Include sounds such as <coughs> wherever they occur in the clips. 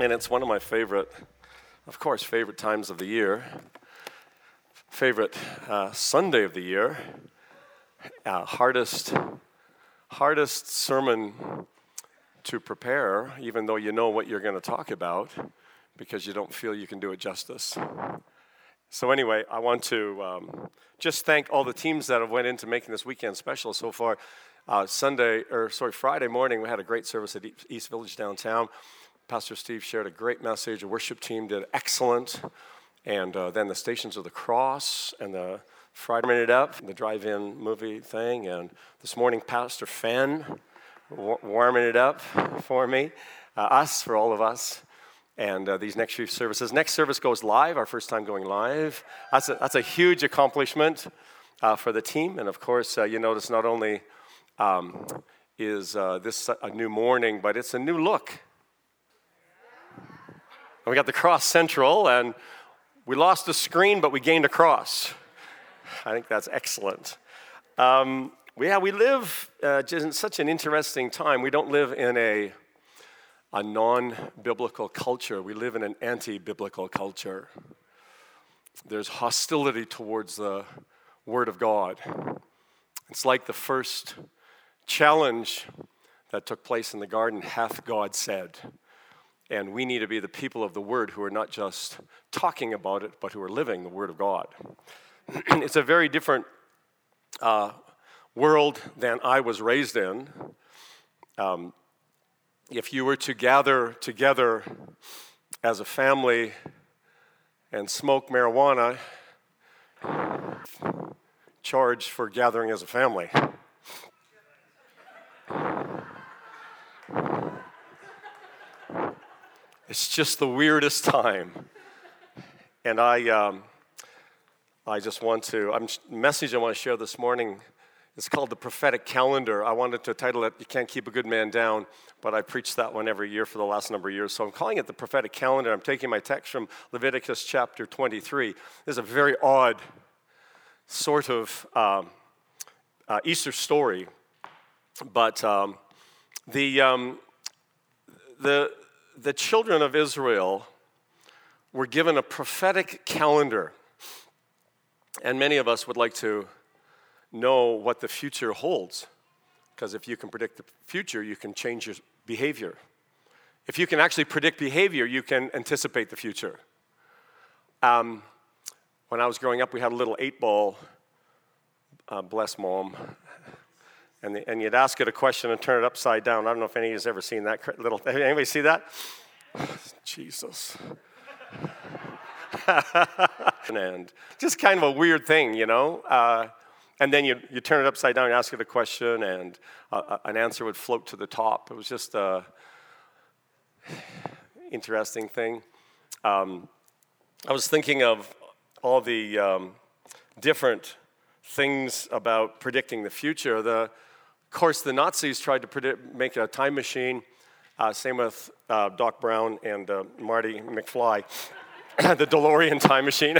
and it's one of my favorite, of course, favorite times of the year, favorite uh, Sunday of the year, uh, hardest, hardest sermon to prepare, even though you know what you're going to talk about, because you don't feel you can do it justice. So anyway, I want to um, just thank all the teams that have went into making this weekend special so far. Uh, Sunday, or sorry, Friday morning, we had a great service at East Village downtown. Pastor Steve shared a great message. The worship team did excellent, and uh, then the Stations of the Cross and the Friday Minute Up, the drive-in movie thing, and this morning Pastor Fenn wa- warming it up for me, uh, us for all of us and uh, these next few services. Next service goes live, our first time going live. That's a, that's a huge accomplishment uh, for the team. And of course, uh, you notice not only um, is uh, this a new morning, but it's a new look. And we got the cross central, and we lost the screen, but we gained a cross. I think that's excellent. Um, yeah, we live uh, in such an interesting time. We don't live in a a non biblical culture. We live in an anti biblical culture. There's hostility towards the Word of God. It's like the first challenge that took place in the garden hath God said. And we need to be the people of the Word who are not just talking about it, but who are living the Word of God. <clears throat> it's a very different uh, world than I was raised in. Um, if you were to gather together as a family and smoke marijuana, charged for gathering as a family. It's just the weirdest <laughs> time. And I, um, I just want to, I'm, message I want to share this morning is called the prophetic calendar. I wanted to title it, You Can't Keep a Good Man Down, but I preach that one every year for the last number of years. So I'm calling it the prophetic calendar. I'm taking my text from Leviticus chapter 23. This is a very odd sort of um, uh, Easter story, but um, the, um, the, the children of Israel were given a prophetic calendar. And many of us would like to know what the future holds. Because if you can predict the future, you can change your behavior. If you can actually predict behavior, you can anticipate the future. Um, when I was growing up, we had a little eight ball, uh, bless mom, and, the, and you'd ask it a question and turn it upside down. I don't know if any of you has ever seen that little. <laughs> Anybody see that? Jesus. <laughs> and just kind of a weird thing, you know. Uh, and then you, you turn it upside down and ask it a question, and uh, an answer would float to the top. It was just a <sighs> interesting thing. Um, I was thinking of all the um, different things about predicting the future. The, of course, the Nazis tried to predict, make a time machine. Uh, same with uh, Doc Brown and uh, Marty McFly, <coughs> the DeLorean time machine.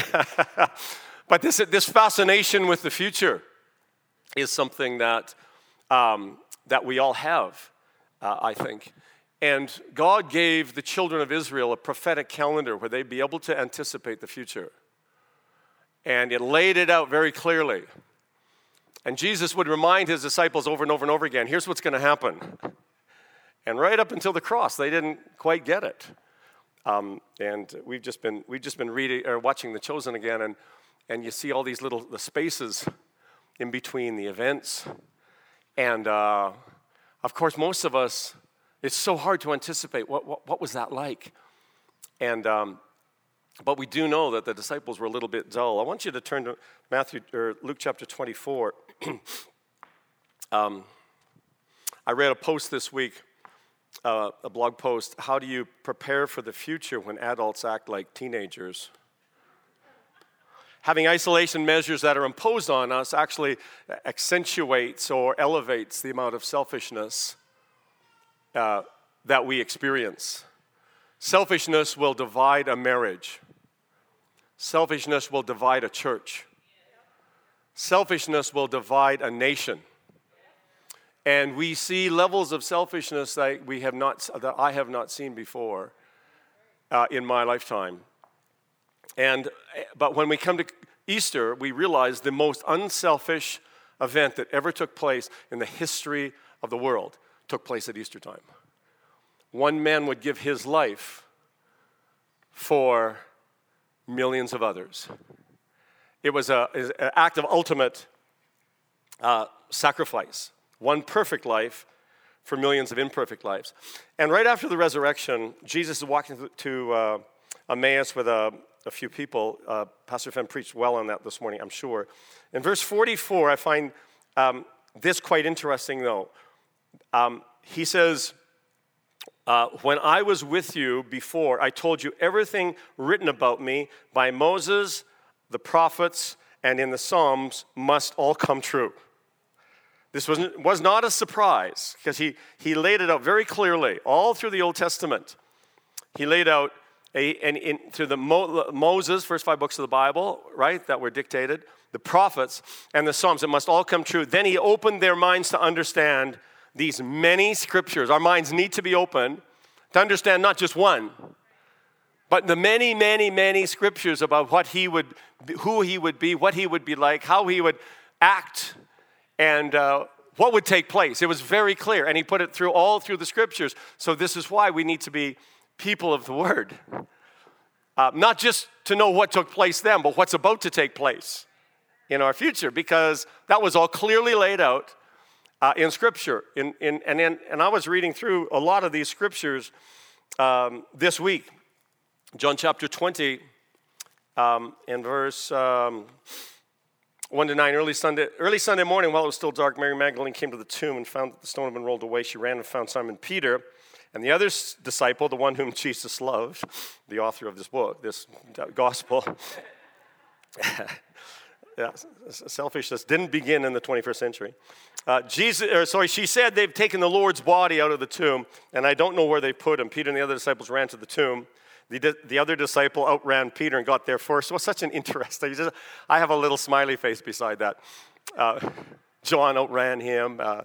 <laughs> but this, this fascination with the future is something that, um, that we all have, uh, I think. And God gave the children of Israel a prophetic calendar where they'd be able to anticipate the future. And it laid it out very clearly. And Jesus would remind his disciples over and over and over again here's what's going to happen. And right up until the cross, they didn't quite get it. Um, and we've just been, we've just been reading, or watching The Chosen again, and, and you see all these little the spaces in between the events. And uh, of course, most of us, it's so hard to anticipate what, what, what was that like. And, um, but we do know that the disciples were a little bit dull. I want you to turn to Matthew or Luke chapter 24. <clears throat> um, I read a post this week uh, a blog post How do you prepare for the future when adults act like teenagers? Having isolation measures that are imposed on us actually accentuates or elevates the amount of selfishness uh, that we experience. Selfishness will divide a marriage. Selfishness will divide a church. Selfishness will divide a nation. And we see levels of selfishness that, we have not, that I have not seen before uh, in my lifetime. And, but when we come to Easter, we realize the most unselfish event that ever took place in the history of the world took place at Easter time. One man would give his life for millions of others. It was a, an act of ultimate uh, sacrifice. One perfect life for millions of imperfect lives. And right after the resurrection, Jesus is walking to uh, Emmaus with a, a few people. Uh, Pastor Fenn preached well on that this morning, I'm sure. In verse 44, I find um, this quite interesting, though. Um, he says, uh, When I was with you before, I told you everything written about me by Moses, the prophets, and in the Psalms must all come true. This was, was not a surprise because he, he laid it out very clearly all through the Old Testament. He laid out a, and in, through the Mo, Moses, first five books of the Bible, right, that were dictated, the prophets, and the Psalms. It must all come true. Then he opened their minds to understand these many scriptures. Our minds need to be open to understand not just one, but the many, many, many scriptures about what he would, who he would be, what he would be like, how he would act, and uh, what would take place. It was very clear, and he put it through all through the scriptures. So this is why we need to be people of the word, uh, not just to know what took place then, but what's about to take place in our future, because that was all clearly laid out uh, in Scripture. In, in, and, in, and I was reading through a lot of these scriptures um, this week. John chapter 20 um, and verse. Um, 1 to 9, early Sunday, early Sunday morning, while it was still dark, Mary Magdalene came to the tomb and found that the stone had been rolled away. She ran and found Simon Peter and the other disciple, the one whom Jesus loved, the author of this book, this gospel. <laughs> yeah, selfishness didn't begin in the 21st century. Uh, Jesus, or sorry, she said they've taken the Lord's body out of the tomb, and I don't know where they put him. Peter and the other disciples ran to the tomb. The, the other disciple outran Peter and got there first. Was such an interesting. <laughs> Just, I have a little smiley face beside that. Uh, John outran him, uh,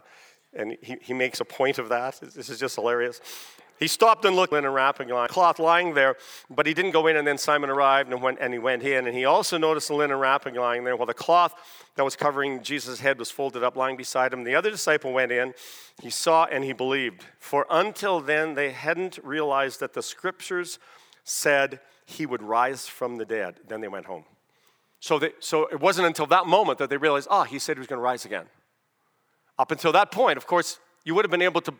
and he, he makes a point of that. This is just hilarious. He stopped and looked in a wrapping line, cloth lying there, but he didn't go in. And then Simon arrived and, went, and he went in. And he also noticed the linen wrapping lying there, while the cloth that was covering Jesus' head was folded up, lying beside him. The other disciple went in. He saw and he believed. For until then, they hadn't realized that the scriptures said he would rise from the dead. Then they went home. So, they, so it wasn't until that moment that they realized, ah, oh, he said he was going to rise again. Up until that point, of course, you would have been able to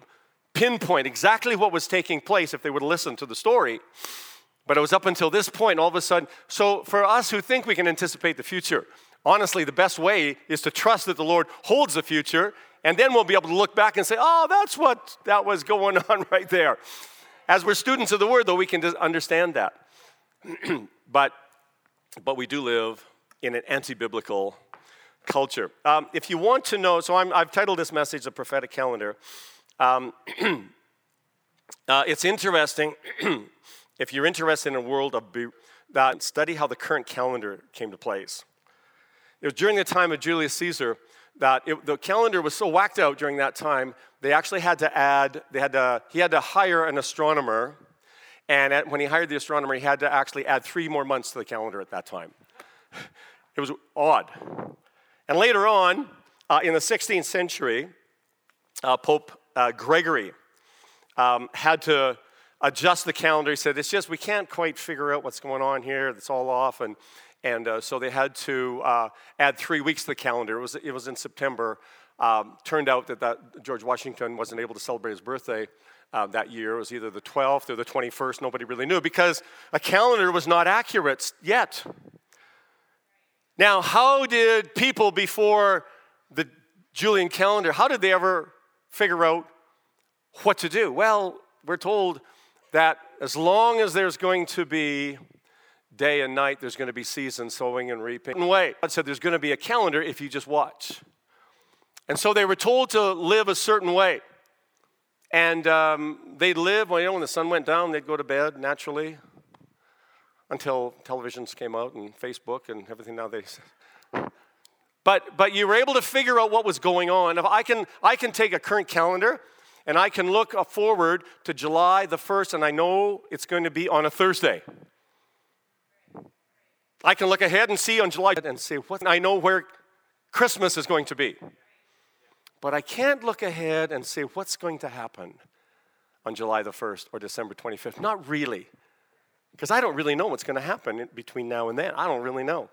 pinpoint exactly what was taking place if they would have listened to the story. But it was up until this point, all of a sudden. So, for us who think we can anticipate the future, honestly, the best way is to trust that the Lord holds the future, and then we'll be able to look back and say, oh, that's what that was going <laughs> on right there. As we're students of the Word, though, we can understand that. <clears throat> but, but we do live in an anti biblical culture. Um, if you want to know, so i have titled this message The Prophetic Calendar. Um, <clears throat> uh, it's interesting, <clears throat> if you're interested in a world of be- that, study how the current calendar came to place. It was during the time of Julius Caesar that it, the calendar was so whacked out during that time, they actually had to add, they had to, he had to hire an astronomer, and at, when he hired the astronomer, he had to actually add three more months to the calendar at that time. It was odd. And later on, uh, in the 16th century, uh, Pope uh, Gregory um, had to adjust the calendar. He said, It's just we can't quite figure out what's going on here. It's all off. And, and uh, so they had to uh, add three weeks to the calendar. It was, it was in September. Um, turned out that, that George Washington wasn't able to celebrate his birthday uh, that year. It was either the 12th or the 21st. Nobody really knew because a calendar was not accurate yet. Now, how did people before the Julian calendar, how did they ever figure out what to do. Well, we're told that as long as there's going to be day and night, there's going to be season, sowing and reaping. And Wait, God said there's going to be a calendar if you just watch. And so they were told to live a certain way. And um, they'd live, well, you know, when the sun went down, they'd go to bed naturally until televisions came out and Facebook and everything now they <laughs> but but you were able to figure out what was going on. If i can i can take a current calendar and i can look forward to july the 1st and i know it's going to be on a thursday. I can look ahead and see on july and say what? I know where christmas is going to be. But i can't look ahead and say what's going to happen on july the 1st or december 25th not really. Because I don't really know what's going to happen between now and then. I don't really know.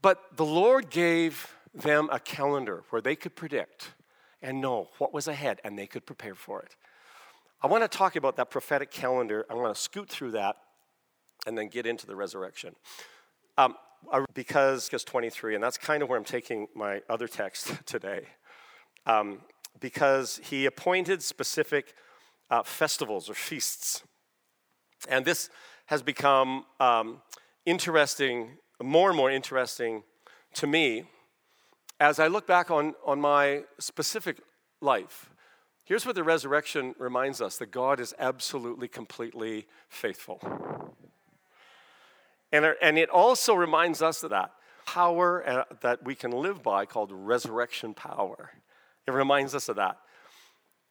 But the Lord gave them a calendar where they could predict and know what was ahead and they could prepare for it. I want to talk about that prophetic calendar. I'm going to scoot through that and then get into the resurrection. Um, because it's 23, and that's kind of where I'm taking my other text <laughs> today. Um, because he appointed specific uh, festivals or feasts and this has become um, interesting, more and more interesting to me as I look back on, on my specific life. Here's what the resurrection reminds us that God is absolutely, completely faithful. And, and it also reminds us of that power uh, that we can live by called resurrection power. It reminds us of that.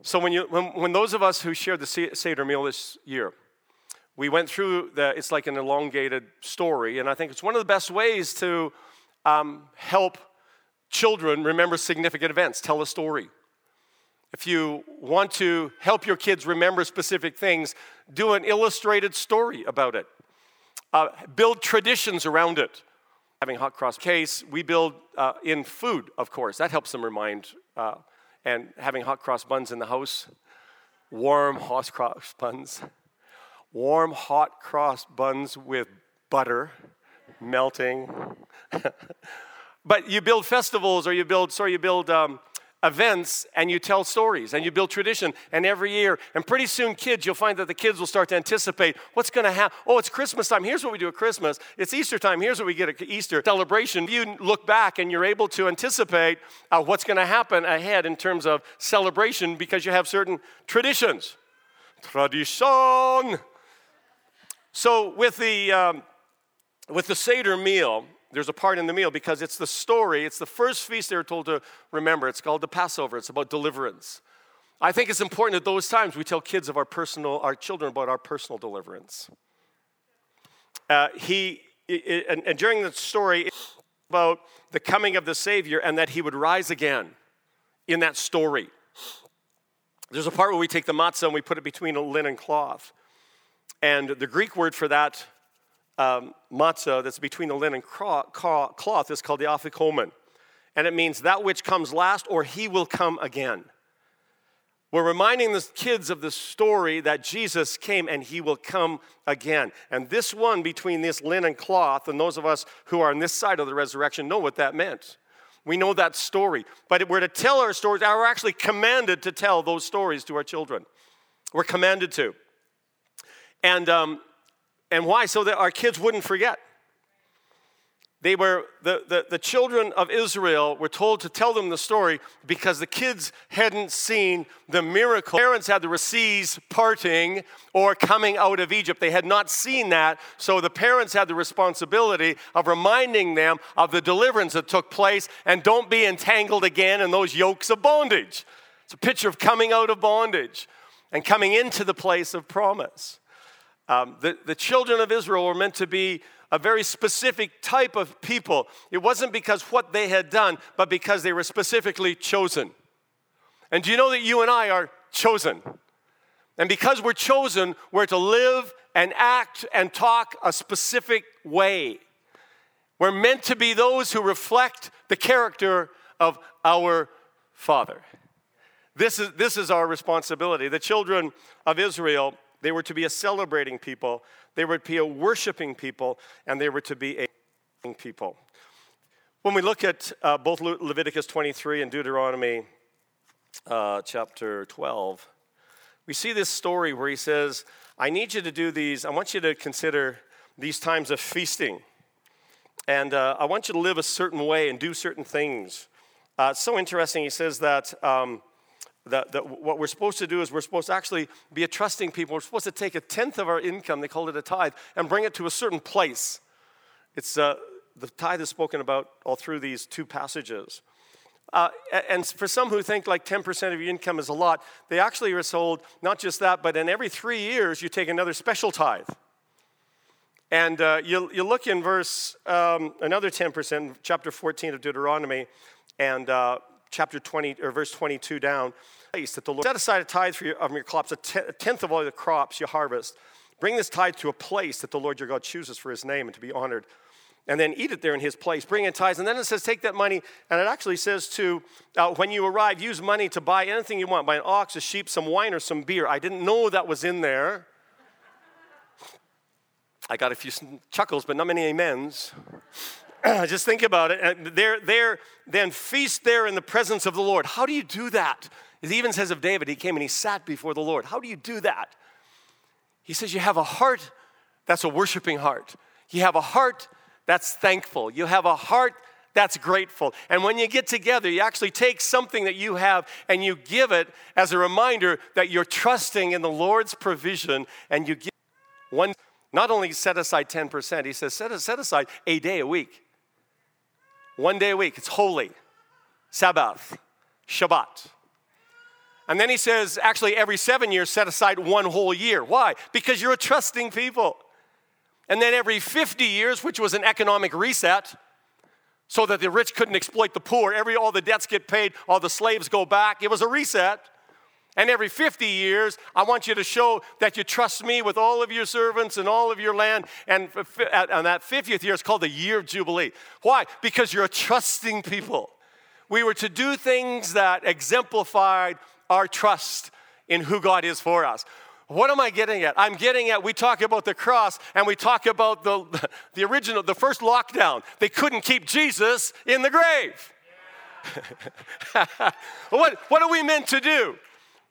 So when, you, when, when those of us who shared the Seder meal this year, we went through the, it's like an elongated story, and I think it's one of the best ways to um, help children remember significant events, tell a story. If you want to help your kids remember specific things, do an illustrated story about it. Uh, build traditions around it. Having hot cross case, we build uh, in food, of course. That helps them remind. Uh, and having hot cross buns in the house, warm hot cross buns warm, hot cross buns with butter melting. <laughs> but you build festivals or you build, sorry, you build um, events and you tell stories and you build tradition. And every year, and pretty soon, kids, you'll find that the kids will start to anticipate what's going to happen. Oh, it's Christmas time. Here's what we do at Christmas. It's Easter time. Here's what we get at Easter celebration. You look back and you're able to anticipate uh, what's going to happen ahead in terms of celebration because you have certain traditions. Tradition. So with the um, with the Seder meal, there's a part in the meal because it's the story. It's the first feast they're told to remember. It's called the Passover. It's about deliverance. I think it's important at those times we tell kids of our personal, our children about our personal deliverance. Uh, he it, and, and during the story about the coming of the Savior and that he would rise again in that story. There's a part where we take the matzah and we put it between a linen cloth. And the Greek word for that um, matzah that's between the linen cloth is called the afikomen. And it means that which comes last or he will come again. We're reminding the kids of the story that Jesus came and he will come again. And this one between this linen cloth and those of us who are on this side of the resurrection know what that meant. We know that story. But we're to tell our stories, we're actually commanded to tell those stories to our children. We're commanded to. And, um, and why? So that our kids wouldn't forget. They were, the, the, the children of Israel were told to tell them the story because the kids hadn't seen the miracle. Parents had the seas parting or coming out of Egypt. They had not seen that. So the parents had the responsibility of reminding them of the deliverance that took place and don't be entangled again in those yokes of bondage. It's a picture of coming out of bondage and coming into the place of promise. Um, the, the children of Israel were meant to be a very specific type of people. It wasn't because what they had done, but because they were specifically chosen. And do you know that you and I are chosen? And because we're chosen, we're to live and act and talk a specific way. We're meant to be those who reflect the character of our Father. This is, this is our responsibility. The children of Israel they were to be a celebrating people, they were to be a worshiping people, and they were to be a people. When we look at uh, both Le- Leviticus 23 and Deuteronomy uh, chapter 12, we see this story where he says, I need you to do these, I want you to consider these times of feasting. And uh, I want you to live a certain way and do certain things. Uh, it's so interesting. He says that, um, that, that what we're supposed to do is we're supposed to actually be a trusting people. We're supposed to take a tenth of our income, they call it a tithe, and bring it to a certain place. It's uh, the tithe is spoken about all through these two passages. Uh, and for some who think like 10% of your income is a lot, they actually are told not just that, but in every three years you take another special tithe. And uh, you, you look in verse, um, another 10%, chapter 14 of Deuteronomy, and uh, chapter 20, or verse 22 down, that the Lord set aside a tithe for your, of your crops, a tenth of all the crops you harvest. Bring this tithe to a place that the Lord your God chooses for his name and to be honored and then eat it there in his place. Bring in tithes. And then it says, take that money, and it actually says to, uh, when you arrive, use money to buy anything you want buy an ox, a sheep, some wine, or some beer. I didn't know that was in there. I got a few chuckles, but not many amens. <clears throat> Just think about it. There, there, then feast there in the presence of the Lord. How do you do that? It even says of David, he came and he sat before the Lord. How do you do that? He says, You have a heart that's a worshiping heart. You have a heart that's thankful. You have a heart that's grateful. And when you get together, you actually take something that you have and you give it as a reminder that you're trusting in the Lord's provision and you give one, not only set aside 10%, he says set, set aside a day a week. One day a week. It's holy. Sabbath, Shabbat. And then he says, actually, every seven years, set aside one whole year. Why? Because you're a trusting people. And then every 50 years, which was an economic reset, so that the rich couldn't exploit the poor, every all the debts get paid, all the slaves go back. It was a reset. And every 50 years, I want you to show that you trust me with all of your servants and all of your land. And on that 50th year, it's called the year of Jubilee. Why? Because you're a trusting people. We were to do things that exemplified our trust in who God is for us. What am I getting at? I'm getting at we talk about the cross and we talk about the, <laughs> the original, the first lockdown. They couldn't keep Jesus in the grave. <laughs> what, what are we meant to do?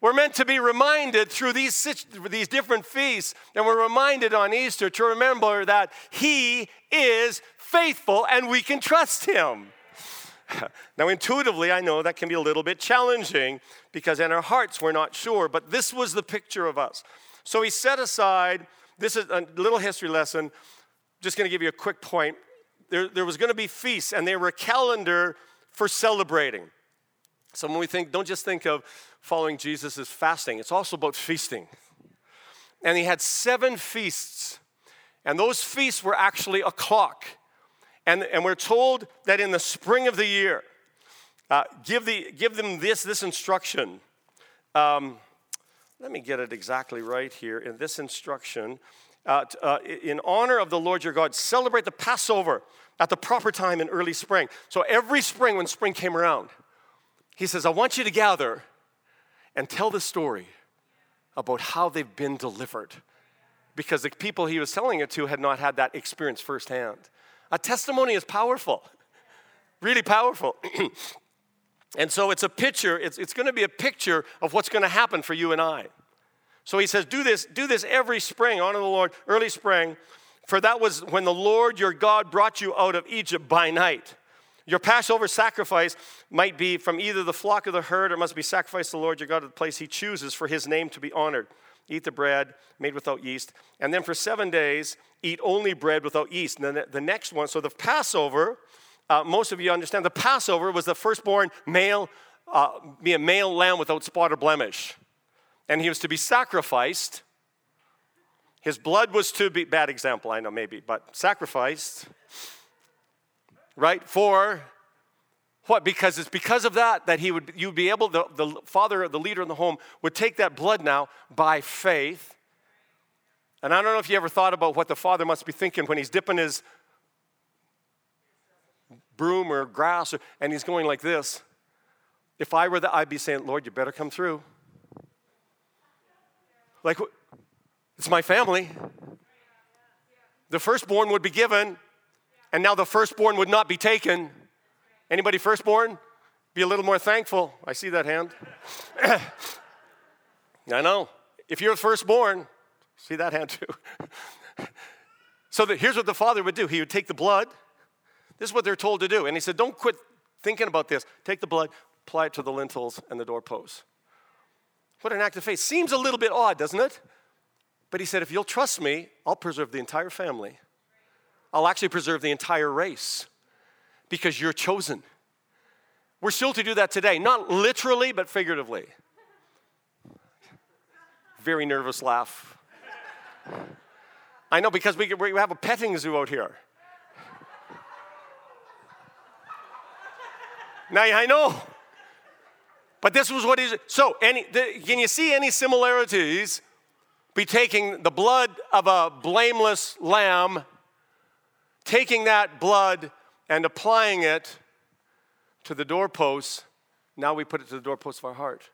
We're meant to be reminded through these, these different feasts, and we're reminded on Easter to remember that He is faithful and we can trust Him. <laughs> now, intuitively, I know that can be a little bit challenging because in our hearts we're not sure, but this was the picture of us. So he set aside, this is a little history lesson. Just going to give you a quick point. There, there was going to be feasts, and they were a calendar for celebrating. So when we think, don't just think of following Jesus as fasting, it's also about feasting. And he had seven feasts, and those feasts were actually a clock. And, and we're told that in the spring of the year, uh, give, the, give them this, this instruction. Um, let me get it exactly right here. In this instruction, uh, uh, in honor of the Lord your God, celebrate the Passover at the proper time in early spring. So every spring, when spring came around, he says, I want you to gather and tell the story about how they've been delivered. Because the people he was telling it to had not had that experience firsthand. A testimony is powerful, really powerful. <clears throat> and so it's a picture, it's, it's going to be a picture of what's going to happen for you and I. So he says, do this, do this every spring, honor the Lord, early spring, for that was when the Lord your God brought you out of Egypt by night. Your Passover sacrifice might be from either the flock or the herd, or must be sacrificed to the Lord your God at the place he chooses for his name to be honored eat the bread made without yeast. And then for seven days, eat only bread without yeast. And then the next one, so the Passover, uh, most of you understand, the Passover was the firstborn male, uh, be a male lamb without spot or blemish. And he was to be sacrificed. His blood was to be, bad example, I know maybe, but sacrificed, right, for what? Because it's because of that that he would you would be able, the, the father, the leader in the home, would take that blood now by faith. And I don't know if you ever thought about what the father must be thinking when he's dipping his broom or grass or, and he's going like this. If I were that, I'd be saying, Lord, you better come through. Like, it's my family. The firstborn would be given, and now the firstborn would not be taken. Anybody firstborn? Be a little more thankful. I see that hand. <coughs> I know. If you're the firstborn, see that hand too. so here's what the father would do he would take the blood. This is what they're told to do. And he said, Don't quit thinking about this. Take the blood, apply it to the lintels and the doorposts. What an act of faith. Seems a little bit odd, doesn't it? But he said, If you'll trust me, I'll preserve the entire family. I'll actually preserve the entire race because you're chosen. We're still to do that today, not literally, but figuratively. Very nervous laugh. I know because we, we have a petting zoo out here. Now I know. But this was what he's so any the, can you see any similarities be taking the blood of a blameless lamb taking that blood and applying it to the doorposts, now we put it to the doorposts of our heart.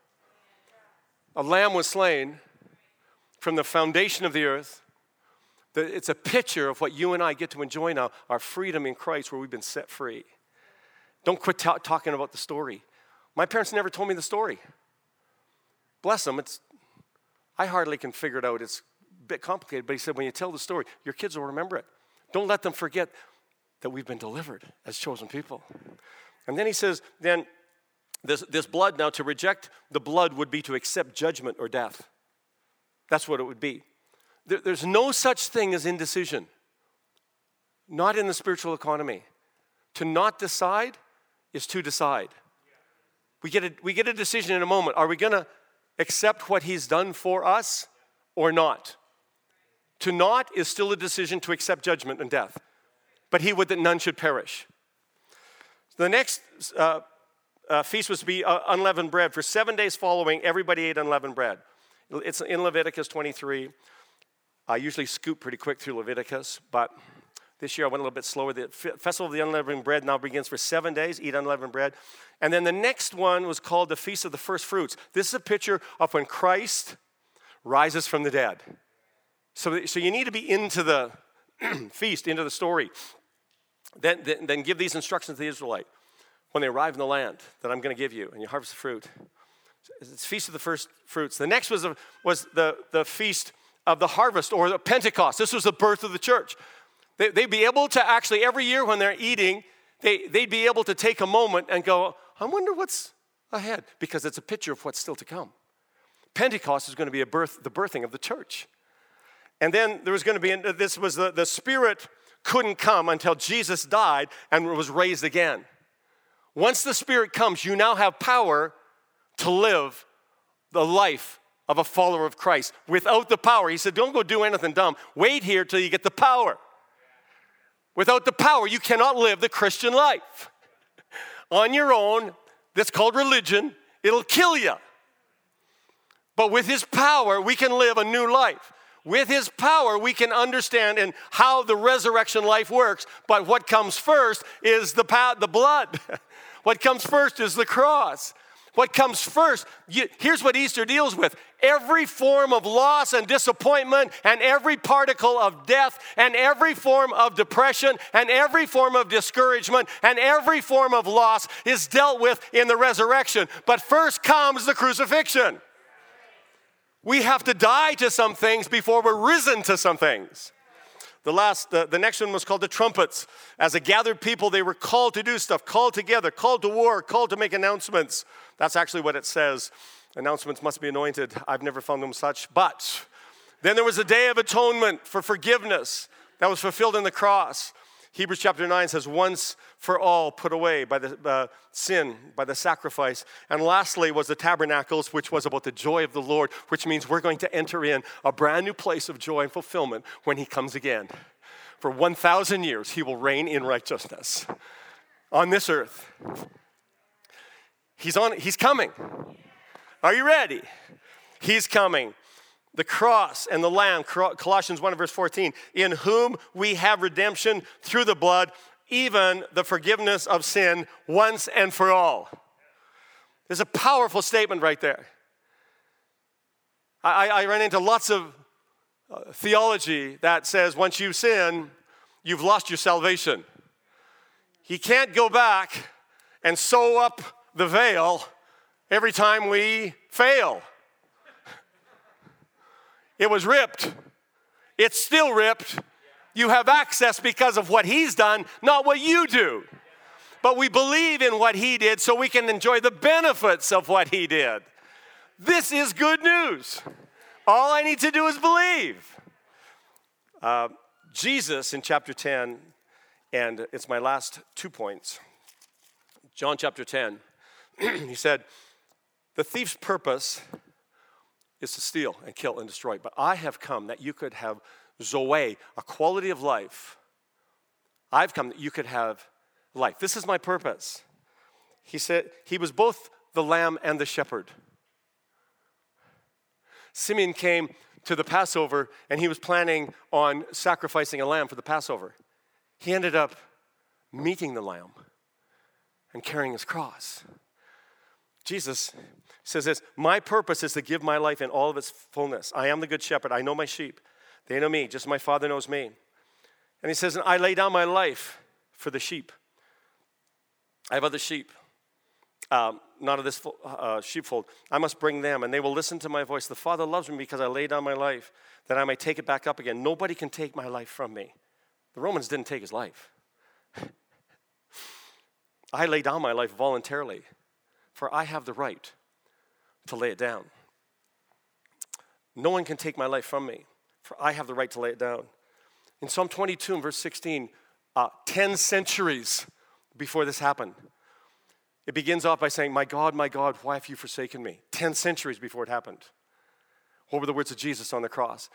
A lamb was slain from the foundation of the earth. It's a picture of what you and I get to enjoy now our freedom in Christ, where we've been set free. Don't quit ta- talking about the story. My parents never told me the story. Bless them. It's, I hardly can figure it out. It's a bit complicated, but he said, when you tell the story, your kids will remember it. Don't let them forget that we've been delivered as chosen people. And then he says, then this, this blood, now to reject the blood would be to accept judgment or death. That's what it would be. There, there's no such thing as indecision, not in the spiritual economy. To not decide is to decide. We get a, we get a decision in a moment. Are we going to accept what he's done for us or not? To not is still a decision to accept judgment and death. But he would that none should perish. The next uh, uh, feast was to be uh, unleavened bread. For seven days following, everybody ate unleavened bread. It's in Leviticus 23. I usually scoop pretty quick through Leviticus, but this year I went a little bit slower. The Festival of the Unleavened Bread now begins for seven days, eat unleavened bread. And then the next one was called the Feast of the First Fruits. This is a picture of when Christ rises from the dead. So, so you need to be into the <clears throat> feast, into the story. Then, then, then give these instructions to the Israelite when they arrive in the land that I'm going to give you and you harvest the fruit. It's feast of the first fruits. The next was, a, was the, the feast of the harvest or the Pentecost. This was the birth of the church. They, would be able to actually, every year when they're eating, they, they'd be able to take a moment and go, I wonder what's ahead, because it's a picture of what's still to come. Pentecost is going to be a birth, the birthing of the church. And then there was going to be, this was the, the Spirit couldn't come until Jesus died and was raised again. Once the Spirit comes, you now have power to live the life of a follower of Christ. Without the power, he said, don't go do anything dumb. Wait here till you get the power. Without the power, you cannot live the Christian life. On your own, that's called religion, it'll kill you. But with his power, we can live a new life. With his power, we can understand and how the resurrection life works. But what comes first is the, the blood. <laughs> what comes first is the cross. What comes first, you, here's what Easter deals with every form of loss and disappointment, and every particle of death, and every form of depression, and every form of discouragement, and every form of loss is dealt with in the resurrection. But first comes the crucifixion. We have to die to some things before we're risen to some things. The last, the, the next one was called the trumpets. As a gathered people, they were called to do stuff, called together, called to war, called to make announcements. That's actually what it says. Announcements must be anointed. I've never found them such. But then there was a day of atonement for forgiveness that was fulfilled in the cross. Hebrews chapter 9 says, once for all put away by the uh, sin, by the sacrifice. And lastly was the tabernacles, which was about the joy of the Lord, which means we're going to enter in a brand new place of joy and fulfillment when He comes again. For 1,000 years, He will reign in righteousness on this earth. He's, on, he's coming. Are you ready? He's coming the cross and the lamb colossians 1 verse 14 in whom we have redemption through the blood even the forgiveness of sin once and for all. There's a powerful statement right there. I, I ran into lots of uh, theology that says once you sin you've lost your salvation. He can't go back and sew up the veil every time we fail. It was ripped. It's still ripped. You have access because of what He's done, not what you do. But we believe in what He did so we can enjoy the benefits of what He did. This is good news. All I need to do is believe. Uh, Jesus in chapter 10, and it's my last two points. John chapter 10, <clears throat> he said, The thief's purpose is to steal and kill and destroy, but I have come that you could have Zoe, a quality of life. I've come that you could have life. This is my purpose. He said, He was both the lamb and the shepherd. Simeon came to the Passover and he was planning on sacrificing a lamb for the Passover. He ended up meeting the lamb and carrying his cross. Jesus says this My purpose is to give my life in all of its fullness. I am the good shepherd. I know my sheep. They know me, just my Father knows me. And he says, I lay down my life for the sheep. I have other sheep, um, not of this uh, sheepfold. I must bring them, and they will listen to my voice. The Father loves me because I lay down my life that I may take it back up again. Nobody can take my life from me. The Romans didn't take his life. <laughs> I lay down my life voluntarily, for I have the right to lay it down. No one can take my life from me for I have the right to lay it down. In Psalm 22 and verse 16, uh, 10 centuries before this happened, it begins off by saying, My God, my God, why have you forsaken me? 10 centuries before it happened. What were the words of Jesus on the cross?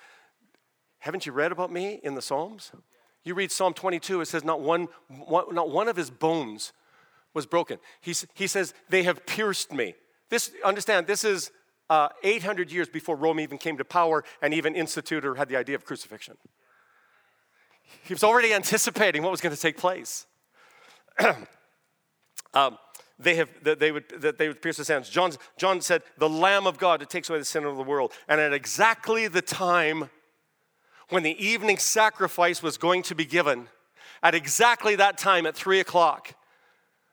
Haven't you read about me in the Psalms? You read Psalm 22, it says, Not one, one not one of his bones was broken. He, he says, They have pierced me. This, understand, this is uh, 800 years before Rome even came to power and even instituted or had the idea of crucifixion. He was already anticipating what was going to take place. <clears throat> um, they have they would that they would pierce his hands. John, John said, "The Lamb of God that takes away the sin of the world." And at exactly the time when the evening sacrifice was going to be given, at exactly that time at three o'clock,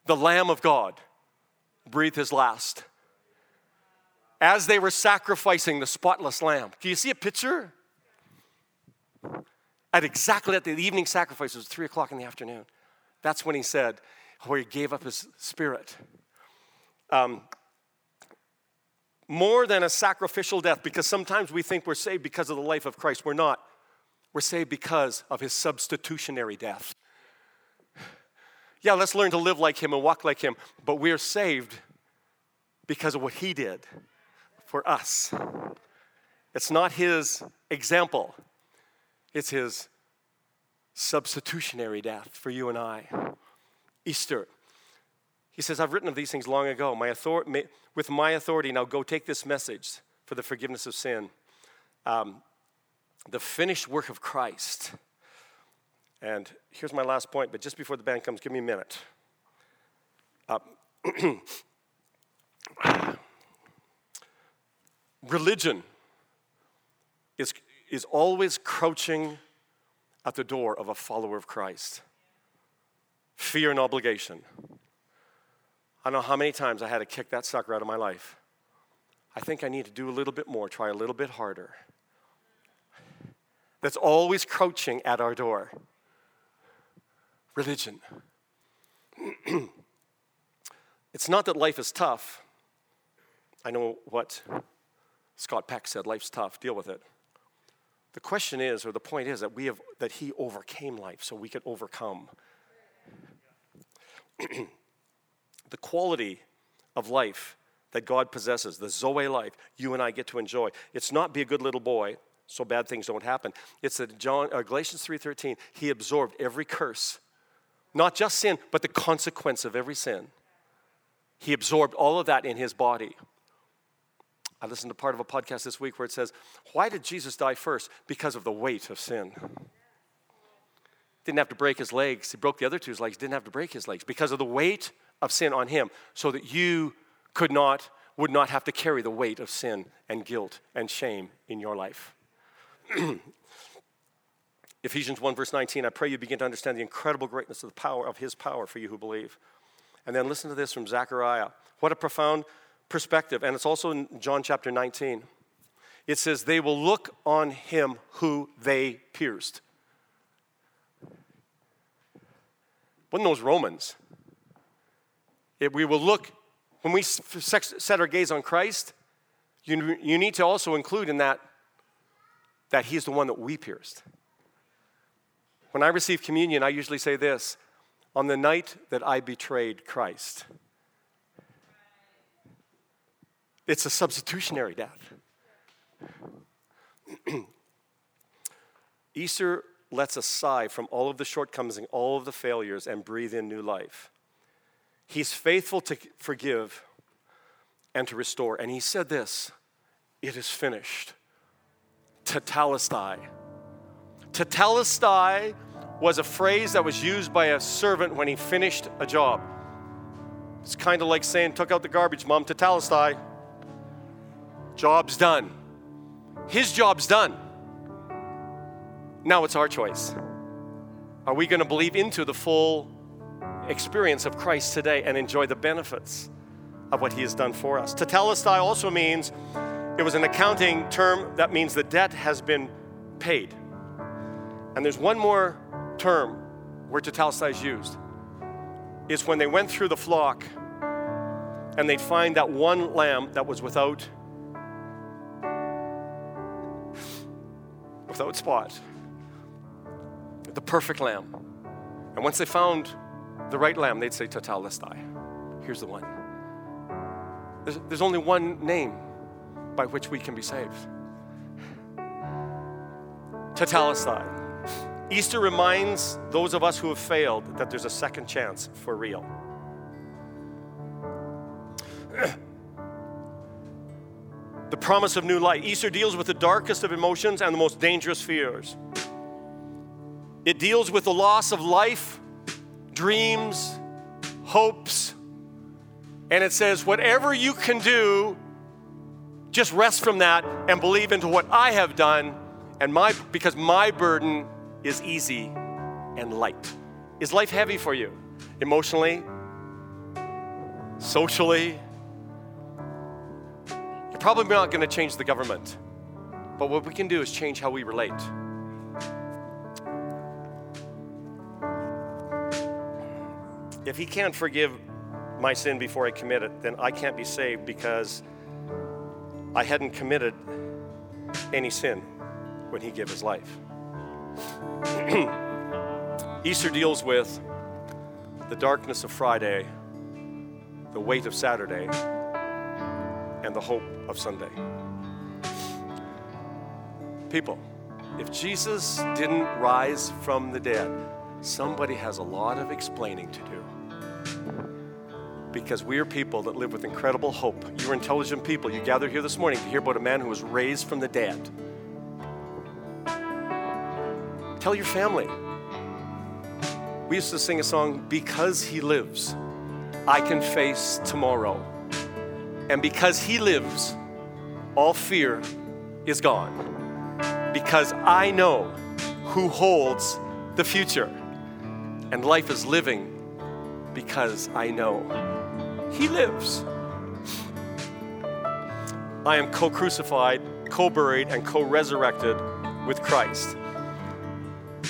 the Lamb of God breathed his last as they were sacrificing the spotless lamb. Can you see a picture? At exactly at the evening sacrifice, it was three o'clock in the afternoon. That's when he said, where he gave up his spirit. Um, more than a sacrificial death, because sometimes we think we're saved because of the life of Christ. We're not. We're saved because of his substitutionary death. Yeah, let's learn to live like him and walk like him, but we're saved because of what he did for us. It's not his example, it's his substitutionary death for you and I. Easter. He says, I've written of these things long ago. My author- with my authority, now go take this message for the forgiveness of sin. Um, the finished work of Christ. And here's my last point, but just before the band comes, give me a minute. Uh, <clears throat> Religion is, is always crouching at the door of a follower of Christ. Fear and obligation. I don't know how many times I had to kick that sucker out of my life. I think I need to do a little bit more, try a little bit harder. That's always crouching at our door. Religion. <clears throat> it's not that life is tough. I know what Scott Peck said, life's tough, deal with it. The question is, or the point is, that we have that he overcame life so we could overcome. <clears throat> the quality of life that God possesses, the Zoe life, you and I get to enjoy. It's not be a good little boy so bad things don't happen. It's that John, uh, Galatians 3.13, he absorbed every curse. Not just sin, but the consequence of every sin. He absorbed all of that in his body. I listened to part of a podcast this week where it says, Why did Jesus die first? Because of the weight of sin. Didn't have to break his legs. He broke the other two legs. Didn't have to break his legs because of the weight of sin on him, so that you could not, would not have to carry the weight of sin and guilt and shame in your life. <clears throat> Ephesians 1, verse 19, I pray you begin to understand the incredible greatness of the power of his power for you who believe. And then listen to this from Zechariah. What a profound perspective. And it's also in John chapter 19. It says, They will look on him who they pierced. Wasn't those Romans? We will look, when we set our gaze on Christ, you, you need to also include in that that he's the one that we pierced. When I receive communion, I usually say this on the night that I betrayed Christ. It's a substitutionary death. <clears throat> Easter lets us sigh from all of the shortcomings and all of the failures and breathe in new life. He's faithful to forgive and to restore. And he said this it is finished. Tetelestai. Tetelestai was a phrase that was used by a servant when he finished a job. It's kind of like saying, took out the garbage, mom, to tetelestai. Job's done. His job's done. Now it's our choice. Are we going to believe into the full experience of Christ today and enjoy the benefits of what he has done for us? Tetelestai also means it was an accounting term that means the debt has been paid. And there's one more term tetelestai is used. Is when they went through the flock and they'd find that one lamb that was without without spot. The perfect lamb. And once they found the right lamb, they'd say tetelestai. Here's the one. There's, there's only one name by which we can be saved. Tetelestai. Easter reminds those of us who have failed that there's a second chance for real. <clears throat> the promise of new light. Easter deals with the darkest of emotions and the most dangerous fears. It deals with the loss of life, dreams, hopes, and it says, whatever you can do just rest from that and believe into what I have done and my because my burden is easy and light. Is life heavy for you? Emotionally? Socially? You're probably not going to change the government. But what we can do is change how we relate. If he can't forgive my sin before I commit it, then I can't be saved because I hadn't committed any sin when he gave his life. <clears throat> Easter deals with the darkness of Friday, the weight of Saturday, and the hope of Sunday. People, if Jesus didn't rise from the dead, somebody has a lot of explaining to do because we are people that live with incredible hope. You are intelligent people. You gathered here this morning to hear about a man who was raised from the dead. Tell your family. We used to sing a song, Because He Lives, I Can Face Tomorrow. And because He lives, all fear is gone. Because I know who holds the future. And life is living because I know he lives. I am co crucified, co buried, and co resurrected with Christ.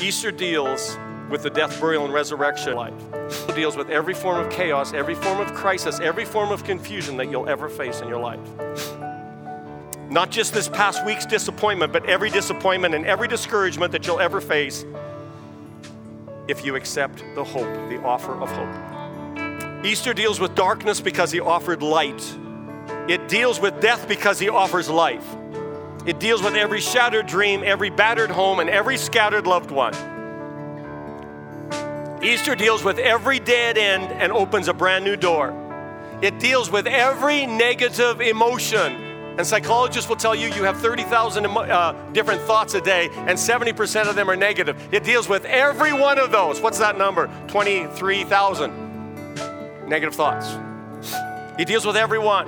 Easter deals with the death, burial, and resurrection life. It deals with every form of chaos, every form of crisis, every form of confusion that you'll ever face in your life. Not just this past week's disappointment, but every disappointment and every discouragement that you'll ever face if you accept the hope, the offer of hope. Easter deals with darkness because he offered light. It deals with death because he offers life. It deals with every shattered dream, every battered home, and every scattered loved one. Easter deals with every dead end and opens a brand new door. It deals with every negative emotion. And psychologists will tell you you have 30,000 uh, different thoughts a day, and 70% of them are negative. It deals with every one of those. What's that number? 23,000 negative thoughts. It deals with everyone.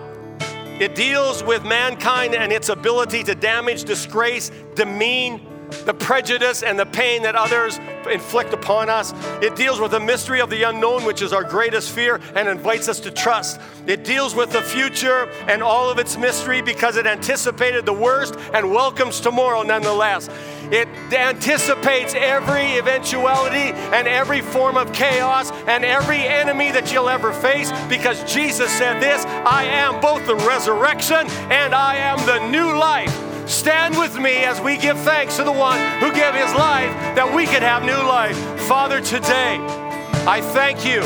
It deals with mankind and its ability to damage, disgrace, demean, the prejudice and the pain that others inflict upon us. It deals with the mystery of the unknown, which is our greatest fear, and invites us to trust. It deals with the future and all of its mystery because it anticipated the worst and welcomes tomorrow nonetheless. It anticipates every eventuality and every form of chaos and every enemy that you'll ever face because Jesus said this I am both the resurrection and I am the new life. Stand with me as we give thanks to the one who gave his life that we could have new life. Father, today, I thank you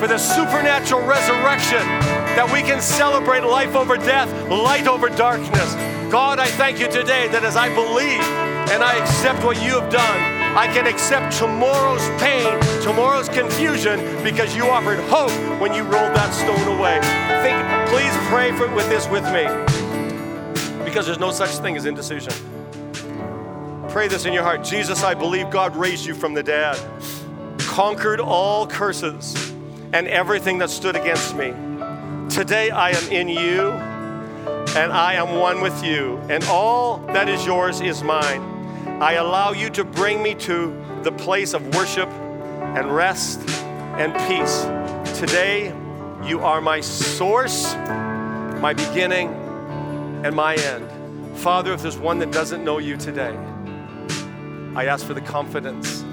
for the supernatural resurrection that we can celebrate life over death, light over darkness. God, I thank you today that as I believe and I accept what you have done, I can accept tomorrow's pain, tomorrow's confusion, because you offered hope when you rolled that stone away. Think, please pray for, with this with me because there's no such thing as indecision. Pray this in your heart Jesus, I believe God raised you from the dead, conquered all curses and everything that stood against me. Today I am in you and I am one with you, and all that is yours is mine. I allow you to bring me to the place of worship and rest and peace. Today, you are my source, my beginning, and my end. Father, if there's one that doesn't know you today, I ask for the confidence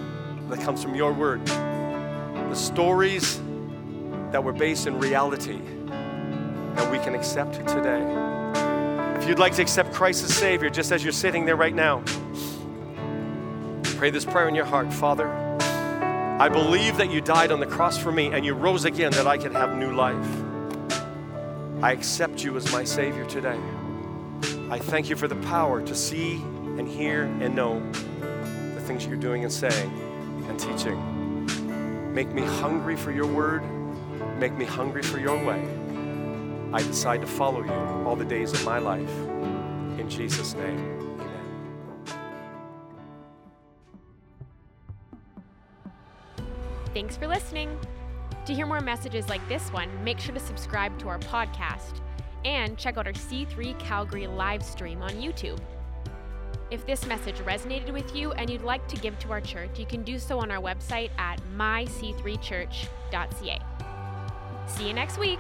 that comes from your word, the stories that were based in reality that we can accept today. If you'd like to accept Christ as Savior, just as you're sitting there right now, pray this prayer in your heart Father, I believe that you died on the cross for me and you rose again that I could have new life. I accept you as my Savior today. I thank you for the power to see and hear and know the things you're doing and saying and teaching. Make me hungry for your word. Make me hungry for your way. I decide to follow you all the days of my life. In Jesus' name, amen. Thanks for listening. To hear more messages like this one, make sure to subscribe to our podcast and check out our C3 Calgary live stream on YouTube. If this message resonated with you and you'd like to give to our church, you can do so on our website at myc3church.ca. See you next week.